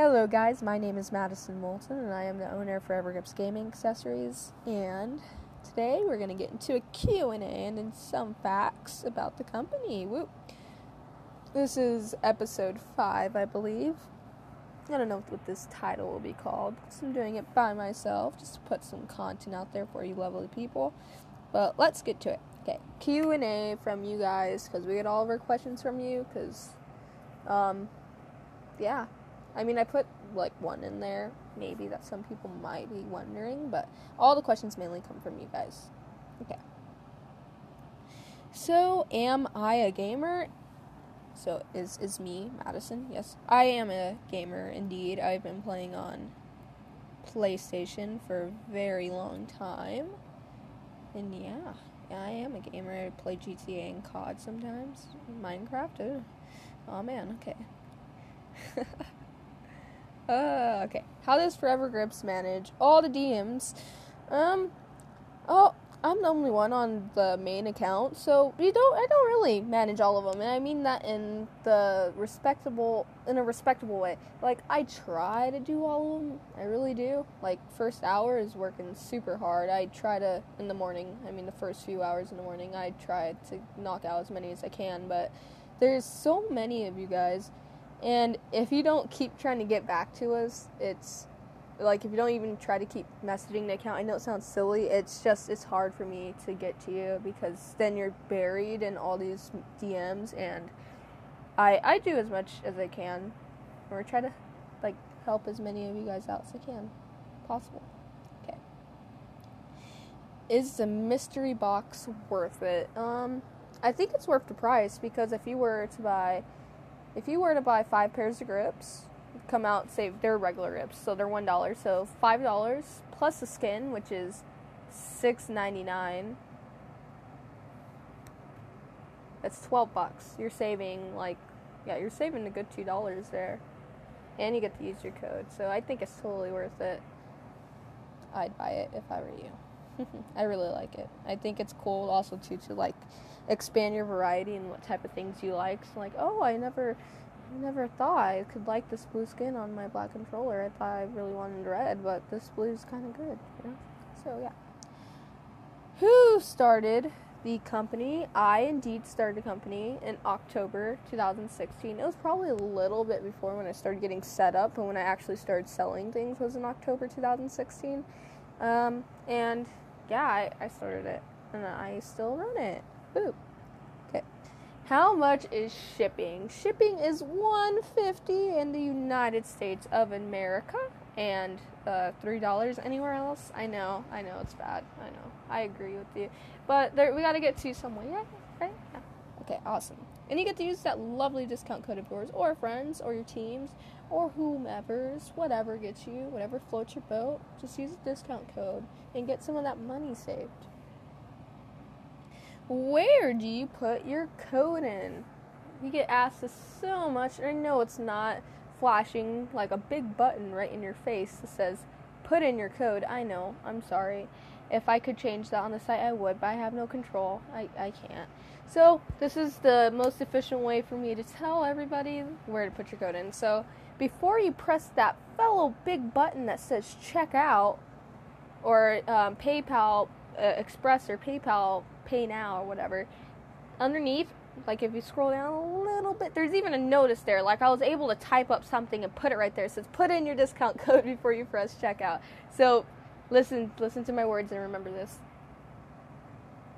Hello, guys. My name is Madison Moulton, and I am the owner of Forever Grips Gaming Accessories. And today we're going to get into a Q&A and then some facts about the company. Woo. This is episode 5, I believe. I don't know what this title will be called because I'm doing it by myself just to put some content out there for you lovely people. But let's get to it. Okay, Q&A from you guys because we get all of our questions from you because um yeah, I mean, I put like one in there, maybe that some people might be wondering, but all the questions mainly come from you guys. Okay. So, am I a gamer? So, is is me, Madison? Yes, I am a gamer indeed. I've been playing on PlayStation for a very long time. And yeah, I am a gamer. I play GTA and COD sometimes. Minecraft. Oh, oh man, okay. uh, okay. How does Forever Grips manage all the DMs? Um, oh, I'm the only one on the main account, so we don't. I don't really manage all of them, and I mean that in the respectable, in a respectable way. Like I try to do all of them. I really do. Like first hour is working super hard. I try to in the morning. I mean the first few hours in the morning. I try to knock out as many as I can, but there's so many of you guys and if you don't keep trying to get back to us, it's like if you don't even try to keep messaging the account, I know it sounds silly. It's just it's hard for me to get to you because then you're buried in all these DMs, and I I do as much as I can, or try to like help as many of you guys out as I can, possible. Okay. Is the mystery box worth it? Um, I think it's worth the price because if you were to buy if you were to buy five pairs of grips, come out say they're regular grips, so they're one dollar. So five dollars plus the skin, which is six ninety nine. That's twelve bucks. You're saving like yeah, you're saving a good two dollars there. And you get to use your code. So I think it's totally worth it. I'd buy it if I were you. I really like it. I think it's cool also too to like expand your variety and what type of things you like. So like, oh, I never never thought I could like this blue skin on my black controller. I thought I really wanted red, but this blue is kind of good, you know? So yeah. Who started the company? I indeed started the company in October 2016. It was probably a little bit before when I started getting set up, but when I actually started selling things was in October 2016. Um, and yeah, I, I started it, and I still run it. Okay. How much is shipping? Shipping is 150 in the United States of America and uh, three dollars anywhere else. I know, I know it's bad. I know, I agree with you, but there, we got to get to somewhere, yeah, right? Yeah. Okay, awesome. And you get to use that lovely discount code of yours, or friends, or your teams, or whomever's, whatever gets you, whatever floats your boat. Just use the discount code and get some of that money saved. Where do you put your code in? You get asked this so much, and I know it's not flashing like a big button right in your face that says put in your code. I know, I'm sorry. If I could change that on the site, I would, but I have no control. I, I can't. So, this is the most efficient way for me to tell everybody where to put your code in. So, before you press that fellow big button that says checkout or um, PayPal uh, Express or PayPal pay now or whatever. Underneath, like if you scroll down a little bit, there's even a notice there. Like I was able to type up something and put it right there. It says put in your discount code before you press checkout. So listen, listen to my words and remember this.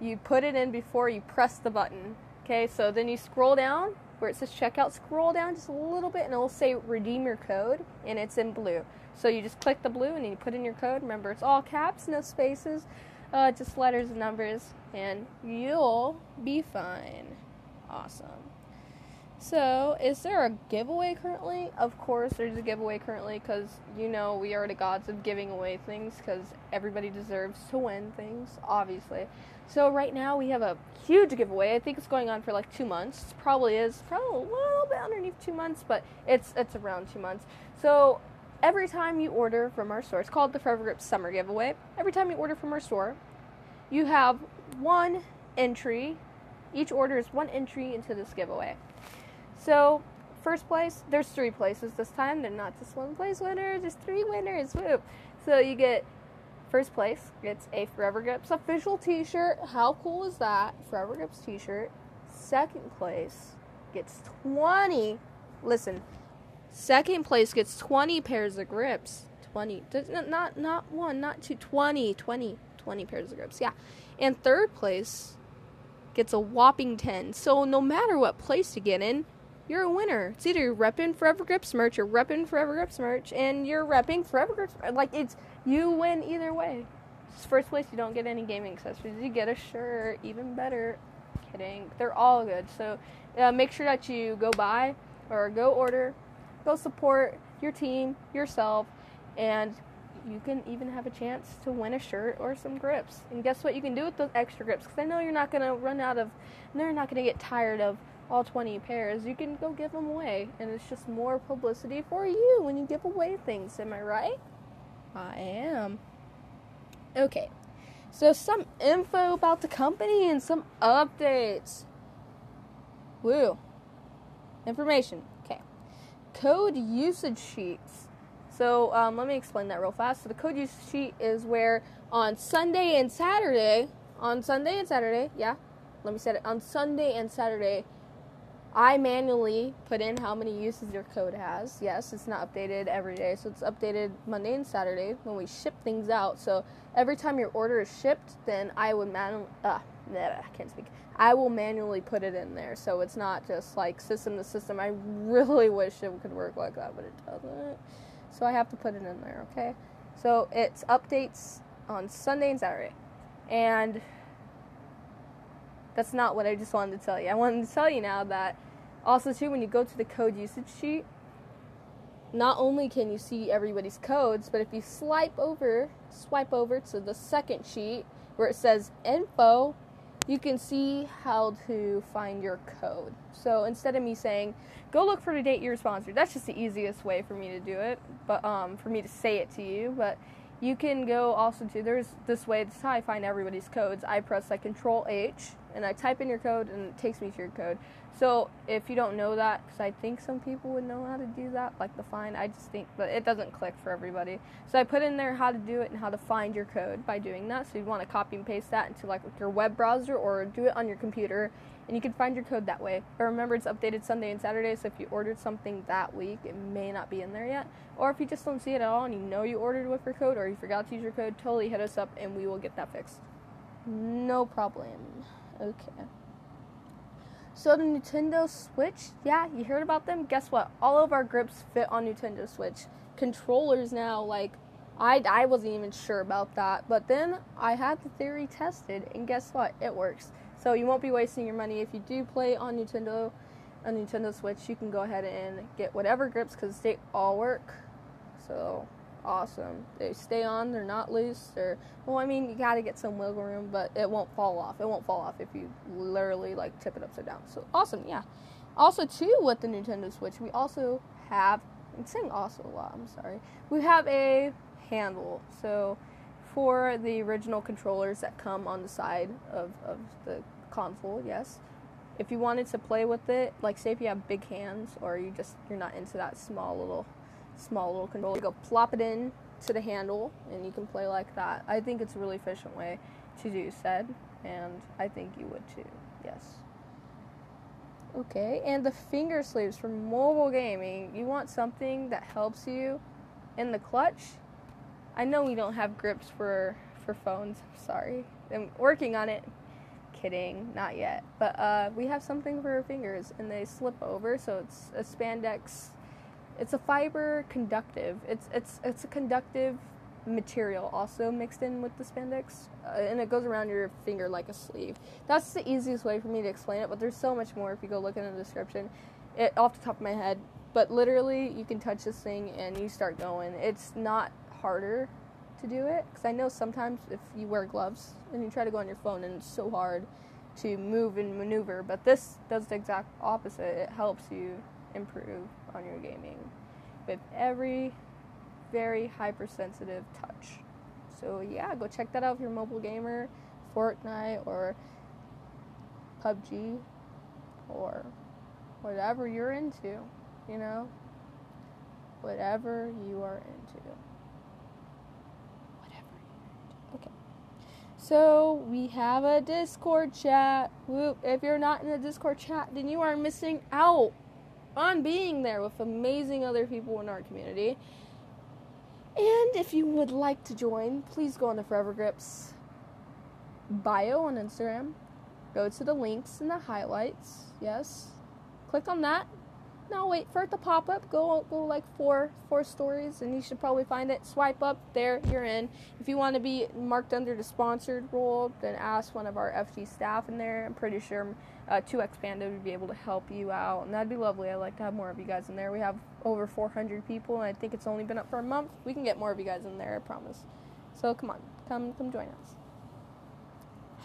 You put it in before you press the button. Okay, so then you scroll down where it says checkout, scroll down just a little bit and it will say redeem your code and it's in blue. So you just click the blue and you put in your code. Remember, it's all caps, no spaces uh, just letters and numbers, and you'll be fine. Awesome. So, is there a giveaway currently? Of course, there's a giveaway currently because you know we are the gods of giving away things because everybody deserves to win things, obviously. So, right now we have a huge giveaway. I think it's going on for like two months. Probably is probably a little bit underneath two months, but it's it's around two months. So, every time you order from our store, it's called the Forever Grip Summer Giveaway. Every time you order from our store, you have one entry. Each order is one entry into this giveaway. So, first place, there's three places this time. They're not just one place winner, there's three winners. Whoop. So you get first place gets a Forever Grips official t shirt. How cool is that? Forever Grips t shirt. Second place gets 20. Listen, second place gets 20 pairs of grips. 20. Not, not one, not two, 20. 20. 20 pairs of grips. Yeah. And third place gets a whopping 10. So no matter what place you get in, you're a winner. It's either you're repping Forever Grips merch or repping Forever Grips merch, and you're repping Forever Grips. Like, it's, you win either way. First place, you don't get any gaming accessories. You get a shirt, even better. Kidding. They're all good. So uh, make sure that you go buy or go order, go support your team, yourself, and you can even have a chance to win a shirt or some grips. And guess what you can do with those extra grips? Because I know you're not going to run out of, they're not going to get tired of all 20 pairs, you can go give them away. And it's just more publicity for you when you give away things. Am I right? I am. Okay. So, some info about the company and some updates. Woo. Information. Code usage sheets. So, um, let me explain that real fast. So, the code usage sheet is where on Sunday and Saturday, on Sunday and Saturday, yeah, let me say it, on Sunday and Saturday, I manually put in how many uses your code has. Yes, it's not updated every day, so it's updated Monday and Saturday when we ship things out. So every time your order is shipped, then I would manually, uh, I can't speak. I will manually put it in there, so it's not just like system to system. I really wish it could work like that, but it doesn't. So I have to put it in there. Okay, so it's updates on Sunday and Saturday, and that's not what I just wanted to tell you. I wanted to tell you now that also too when you go to the code usage sheet, not only can you see everybody's codes, but if you swipe over, swipe over to the second sheet where it says info, you can see how to find your code. So instead of me saying, go look for the date you're sponsored, that's just the easiest way for me to do it, but um, for me to say it to you. But you can go also to there's this way. This is how I find everybody's codes. I press like Control H and I type in your code and it takes me to your code. So if you don't know that, because I think some people would know how to do that, like the find, I just think, but it doesn't click for everybody. So I put in there how to do it and how to find your code by doing that. So you'd want to copy and paste that into like your web browser or do it on your computer, and you can find your code that way. But remember, it's updated Sunday and Saturday, so if you ordered something that week, it may not be in there yet. Or if you just don't see it at all and you know you ordered with your code or you forgot to use your code, totally hit us up and we will get that fixed. No problem. Okay. So the Nintendo Switch, yeah, you heard about them? Guess what? All of our grips fit on Nintendo Switch. Controllers now, like, I, I wasn't even sure about that. But then I had the theory tested, and guess what? It works. So you won't be wasting your money if you do play on Nintendo, on Nintendo Switch. You can go ahead and get whatever grips because they all work. So awesome. They stay on, they're not loose. They're well, I mean, you got to get some wiggle room, but it won't fall off. It won't fall off if you literally like tip it upside down. So awesome, yeah. Also, too, with the Nintendo Switch, we also have. I'm saying also a lot. I'm sorry. We have a handle. So for the original controllers that come on the side of, of the console, yes. If you wanted to play with it, like say if you have big hands or you just you're not into that small little small little controller. You go plop it in to the handle and you can play like that. I think it's a really efficient way to do said, and I think you would too. Yes. Okay, and the finger sleeves for mobile gaming. You want something that helps you in the clutch. I know we don't have grips for for phones. Sorry, I'm working on it. Kidding, not yet. But uh, we have something for our fingers, and they slip over, so it's a spandex it's a fiber conductive. It's it's it's a conductive material also mixed in with the spandex, uh, and it goes around your finger like a sleeve. That's the easiest way for me to explain it, but there's so much more if you go look in the description. It off the top of my head, but literally you can touch this thing and you start going. It's not harder to do it because I know sometimes if you wear gloves and you try to go on your phone and it's so hard to move and maneuver, but this does the exact opposite. It helps you improve on your gaming with every very hypersensitive touch. So yeah, go check that out if you're a mobile gamer, Fortnite or PUBG or whatever you're into. you know? Whatever you are into. Whatever into. Okay. So we have a Discord chat. If you're not in the Discord chat, then you are missing out on being there with amazing other people in our community. And if you would like to join, please go on the Forever Grips bio on Instagram. Go to the links in the highlights. Yes. Click on that. Now wait for it to pop up. Go go like four four stories and you should probably find it. Swipe up there, you're in. If you want to be marked under the sponsored role, then ask one of our FG staff in there. I'm pretty sure uh, 2 Expanded would be able to help you out, and that'd be lovely. I'd like to have more of you guys in there. We have over 400 people, and I think it's only been up for a month. We can get more of you guys in there, I promise. So come on, come come join us.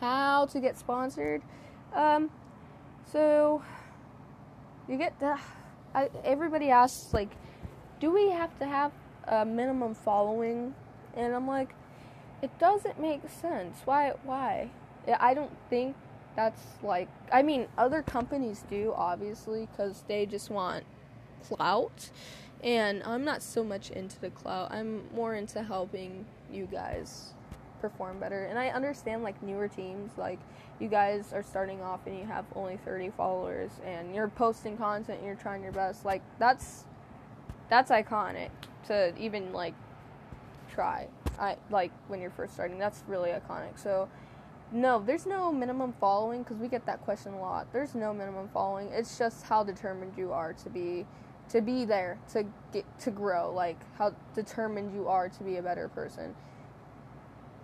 How to get sponsored? Um, so you get the. I, everybody asks like, do we have to have a minimum following? And I'm like, it doesn't make sense. Why? Why? I don't think that's like i mean other companies do obviously because they just want clout and i'm not so much into the clout i'm more into helping you guys perform better and i understand like newer teams like you guys are starting off and you have only 30 followers and you're posting content and you're trying your best like that's that's iconic to even like try i like when you're first starting that's really iconic so no, there's no minimum following because we get that question a lot. There's no minimum following. It's just how determined you are to be to be there, to get to grow, like how determined you are to be a better person.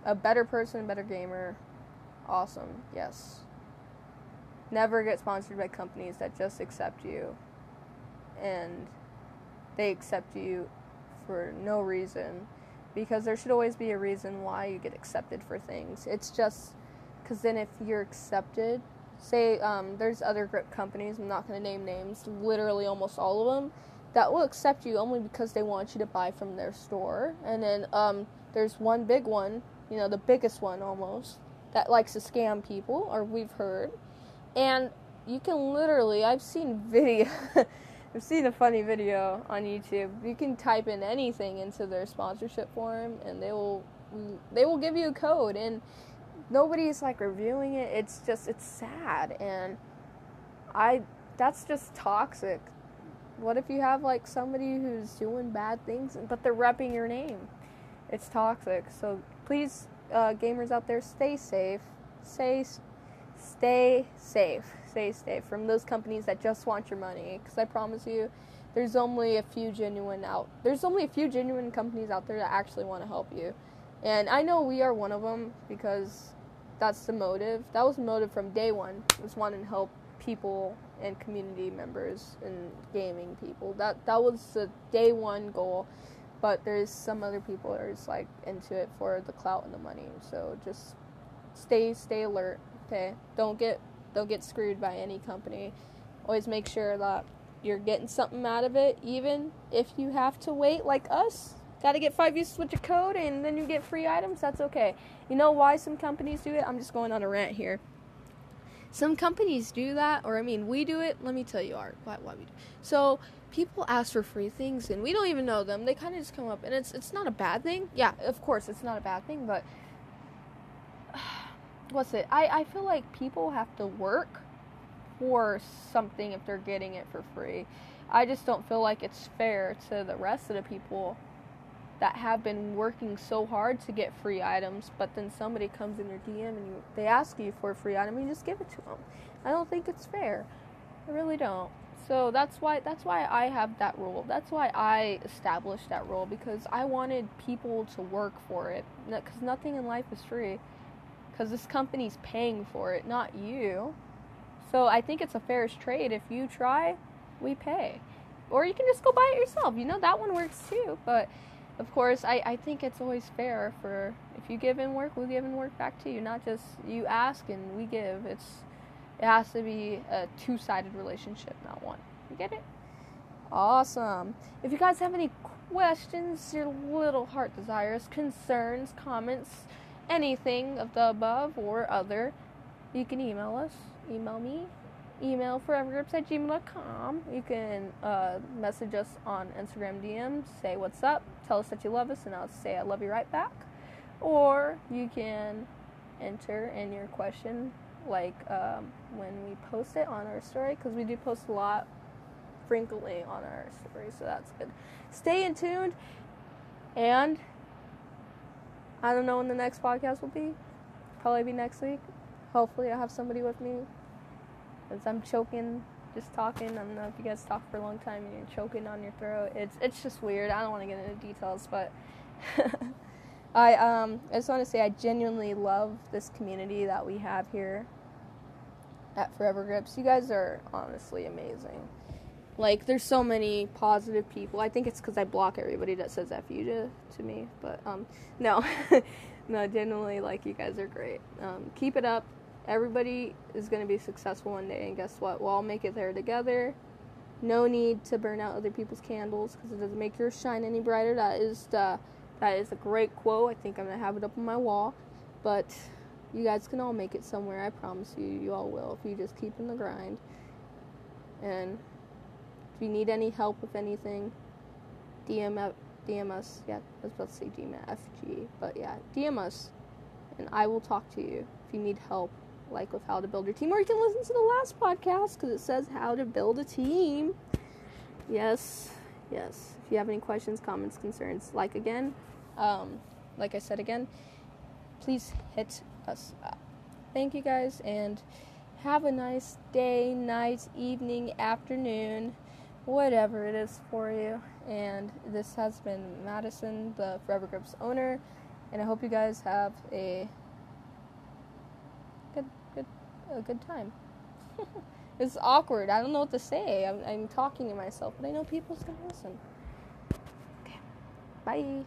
A better person, better gamer. Awesome. Yes. Never get sponsored by companies that just accept you and they accept you for no reason because there should always be a reason why you get accepted for things. It's just because then if you're accepted, say um, there's other grip companies, I'm not going to name names, literally almost all of them, that will accept you only because they want you to buy from their store. And then um, there's one big one, you know, the biggest one almost, that likes to scam people, or we've heard. And you can literally, I've seen video. I've seen a funny video on YouTube. You can type in anything into their sponsorship form, and they will they will give you a code. And nobody's like reviewing it. It's just it's sad and I that's just toxic. What if you have like somebody who's doing bad things but they're repping your name? It's toxic. So please uh, gamers out there stay safe. Stay stay safe. Stay safe from those companies that just want your money cuz I promise you there's only a few genuine out there's only a few genuine companies out there that actually want to help you. And I know we are one of them because that's the motive. That was the motive from day one. Was wanting to help people and community members and gaming people. That that was the day one goal. But there's some other people that are just like into it for the clout and the money. So just stay stay alert. Okay, don't get don't get screwed by any company. Always make sure that you're getting something out of it, even if you have to wait like us Got to get five uses with your code and then you get free items. That's okay. You know why some companies do it? I'm just going on a rant here. Some companies do that, or I mean, we do it. Let me tell you, Art, why, why we do. So people ask for free things, and we don't even know them. They kind of just come up, and it's it's not a bad thing. Yeah, of course, it's not a bad thing, but what's it? I I feel like people have to work for something if they're getting it for free. I just don't feel like it's fair to the rest of the people that have been working so hard to get free items, but then somebody comes in your DM and you, they ask you for a free item, you just give it to them. I don't think it's fair. I really don't. So that's why that's why I have that rule. That's why I established that rule because I wanted people to work for it. Because nothing in life is free. Because this company's paying for it, not you. So I think it's a fair trade. If you try, we pay. Or you can just go buy it yourself. You know that one works too. But of course, I, I think it's always fair for if you give in work, we'll give in work back to you. Not just you ask and we give. It's it has to be a two sided relationship, not one. You get it? Awesome. If you guys have any questions, your little heart desires, concerns, comments, anything of the above or other, you can email us. Email me email forevergrips at gmail.com. You can uh, message us on Instagram DM, say what's up, tell us that you love us, and I'll say I love you right back. Or you can enter in your question like um, when we post it on our story, because we do post a lot frequently on our story, so that's good. Stay in tuned, and I don't know when the next podcast will be. Probably be next week. Hopefully, I'll have somebody with me. Because I'm choking just talking. I don't know if you guys talk for a long time and you're choking on your throat. It's it's just weird. I don't want to get into details, but I um I just want to say I genuinely love this community that we have here at Forever Grips. You guys are honestly amazing. Like there's so many positive people. I think it's because I block everybody that says "f you" to to me. But um no, no, genuinely like you guys are great. Um, keep it up everybody is going to be successful one day, and guess what? We'll all make it there together. No need to burn out other people's candles because it doesn't make yours shine any brighter. That is the, that is a great quote. I think I'm gonna have it up on my wall. But you guys can all make it somewhere. I promise you, you all will if you just keep in the grind. And if you need any help with anything, DM DM us. Yeah, I was about to say DM FG, but yeah, DM us, and I will talk to you if you need help like with how to build your team, or you can listen to the last podcast because it says how to build a team. Yes, yes. If you have any questions, comments, concerns, like again, um, like I said again, please hit us up. Thank you guys, and have a nice day, night, evening, afternoon, whatever it is for you. And this has been Madison, the Forever Grips owner, and I hope you guys have a a good time. it's awkward. I don't know what to say. I'm, I'm talking to myself, but I know people's gonna listen. Okay. Bye.